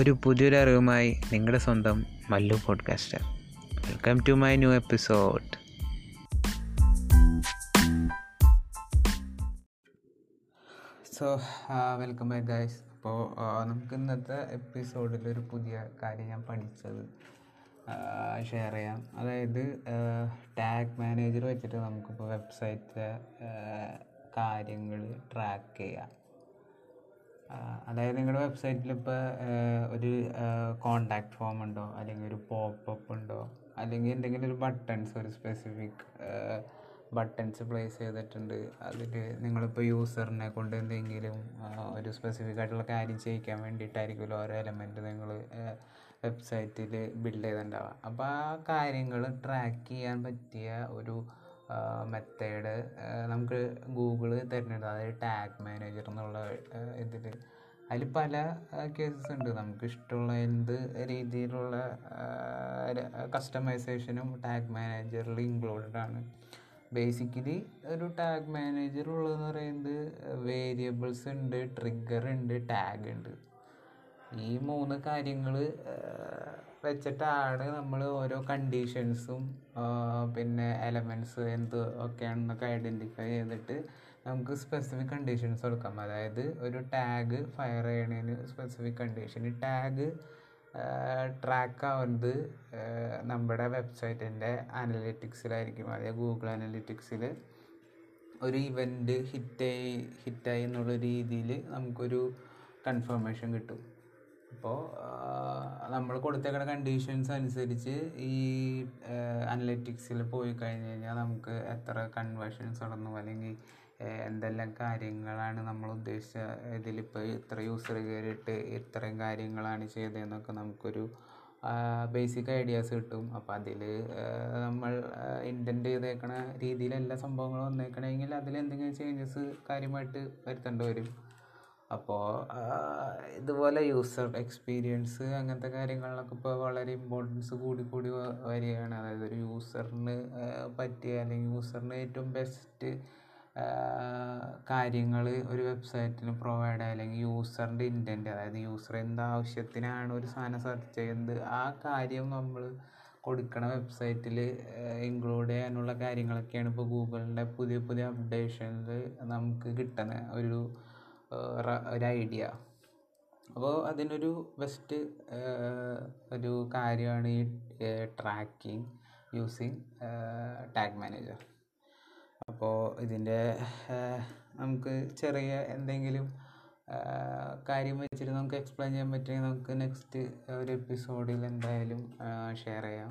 ഒരു പുതിയൊരു അറിവുമായി നിങ്ങളുടെ സ്വന്തം Mallu podcaster welcome to my new episode so welcome back guys അപ്പോൾ നമുക്ക് ഇന്നത്തെ എപ്പിസോഡിൽ ഒരു പുതിയ കാര്യം ഞാൻ പഠിച്ചത് ഷെയർ ചെയ്യാം. അതായത് ടാഗ് മാനേജർ വെച്ചിട്ട് നമുക്കിപ്പോൾ വെബ്സൈറ്റിലെ കാര്യങ്ങൾ ട്രാക്ക് ചെയ്യാം. അതായത് നിങ്ങളുടെ വെബ്സൈറ്റിൽ ഇപ്പോൾ ഒരു കോണ്ടാക്ട് ഫോം ഉണ്ടോ? അല്ലെങ്കിൽ ഒരു പോപ്പപ്പ് ഉണ്ടോ? അല്ലെങ്കിൽ എന്തെങ്കിലും ഒരു ബട്ടൺസ് ഒരു സ്പെസിഫിക് ബട്ടൺസ് പ്ലേസ് ചെയ്തിട്ടുണ്ട്. അതിൽ നിങ്ങളിപ്പോൾ യൂസറിനെ കൊണ്ട് എന്തെങ്കിലും ഒരു സ്പെസിഫിക് ആയിട്ടുള്ള കാര്യം ചെയ്യിക്കാൻ വേണ്ടിയിട്ടായിരിക്കുമല്ലോ ഓരോ എലമെന്റ് നിങ്ങൾ വെബ്സൈറ്റിൽ ബിൽഡ് ചെയ്തിട്ടുണ്ടാവുക അപ്പോൾ ആ കാര്യങ്ങൾ ട്രാക്ക് ചെയ്യാൻ പറ്റിയ ഒരു മെത്തേഡ് നമുക്ക് ഗൂഗിൾ തരുന്നുണ്ട് അതായത് ടാഗ് മാനേജർ എന്നുള്ള ഇതിൽ അതിൽ പല കേസസ് ഉണ്ട്. നമുക്ക് ഇഷ്ടമുള്ള എന്ത് രീതിയിലുള്ള കസ്റ്റമൈസേഷനും ടാഗ് മാനേജറിൽ ഇൻക്ലൂഡഡ് ആണ്. ബേസിക്കലി ഒരു ടാഗ് മാനേജർ ഉള്ളതെന്ന് പറയുന്നത് വേരിയബിൾസ് ഉണ്ട് ട്രിഗർ ഉണ്ട് ടാഗ് ഉണ്ട്. ഈ മൂന്ന് കാര്യങ്ങൾ വെച്ചിട്ടാണ് നമ്മൾ ഓരോ കണ്ടീഷൻസും പിന്നെ എലമെന്റ്സ് എന്ത് ഒക്കെയാണെന്നൊക്കെ ഐഡന്റിഫൈ ചെയ്തിട്ട് നമുക്ക് സ്പെസിഫിക് കണ്ടീഷൻസ് കൊടുക്കാം. അതായത് ഒരു ടാഗ് ഫയർ ചെയ്യണതിന് സ്പെസിഫിക് കണ്ടീഷൻ ടാഗ് ട്രാക്ക് ആവുന്നത് നമ്മുടെ വെബ്സൈറ്റിന്റെ അനലിറ്റിക്സിലായിരിക്കും അതായത് ഗൂഗിൾ അനലിറ്റിക്സിൽ ഒരു ഇവന്റ് ഹിറ്റായി ഹിറ്റായി എന്നുള്ള രീതിയിൽ നമുക്കൊരു കൺഫർമേഷൻ കിട്ടും. അപ്പോൾ നമ്മൾ കൊടുത്തേക്കുന്ന കണ്ടീഷൻസ് അനുസരിച്ച് ഈ അനലറ്റിക്സിൽ പോയി കഴിഞ്ഞ് കഴിഞ്ഞാൽ നമുക്ക് എത്ര കൺവേർഷൻസ് നടന്നു അല്ലെങ്കിൽ എന്തെല്ലാം കാര്യങ്ങളാണ് നമ്മൾ ഉദ്ദേശിച്ച ഇതിലിപ്പോൾ ഇത്ര യൂസർ കയറിയിട്ട് ഇത്രയും കാര്യങ്ങളാണ് ചെയ്തതെന്നൊക്കെ നമുക്കൊരു ബേസിക് ഐഡിയാസ് കിട്ടും. അപ്പോൾ അതിൽ നമ്മൾ ഇന്റന്റ് ചെയ്തേക്കണ രീതിയിൽ സംഭവങ്ങളും വന്നേക്കണമെങ്കിൽ അതിൽ എന്തെങ്കിലും ചേഞ്ചസ് കാര്യമായിട്ട് വരുത്തേണ്ടി വരും. അപ്പോൾ ഇതുപോലെ യൂസർ എക്സ്പീരിയൻസ് അങ്ങനത്തെ കാര്യങ്ങളിലൊക്കെ ഇപ്പോൾ വളരെ ഇമ്പോർട്ടൻസ് കൂടി കൂടി വരികയാണ്. അതായത് ഒരു യൂസറിന് പറ്റിയ അല്ലെങ്കിൽ യൂസറിന് ഏറ്റവും ബെസ്റ്റ് കാര്യങ്ങൾ ഒരു വെബ്സൈറ്റിന് പ്രൊവൈഡ് അല്ലെങ്കിൽ യൂസറിന്റെ ഇന്റന്റ് അതായത് യൂസർ എന്ത് ആവശ്യത്തിനാണ് ഒരു സാധനം സെർച്ച് ചെയ്യുന്നത് ആ കാര്യം നമ്മൾ കൊടുക്കണ വെബ്സൈറ്റിൽ ഇൻക്ലൂഡ് ചെയ്യാനുള്ള കാര്യങ്ങളൊക്കെയാണ് ഇപ്പോൾ ഗൂഗിളിന്റെ പുതിയ പുതിയ അപ്ഡേഷനിൽ നമുക്ക് കിട്ടുന്ന ഒരു ഒരു ഐഡിയ അപ്പോൾ അതിനൊരു ബെസ്റ്റ് ഒരു കാര്യമാണ് ഈ ട്രാക്കിംഗ് യൂസിങ് ടാഗ് മാനേജർ അപ്പോൾ ഇതിന്റെ നമുക്ക് ചെറിയ എന്തെങ്കിലും കാര്യം വെച്ചിട്ട് നമുക്ക് എക്സ്പ്ലെയിൻ ചെയ്യാൻ പറ്റുമെങ്കിൽ നമുക്ക് നെക്സ്റ്റ് ഒരു എപ്പിസോഡിൽ എന്തായാലും ഷെയർ ചെയ്യാം.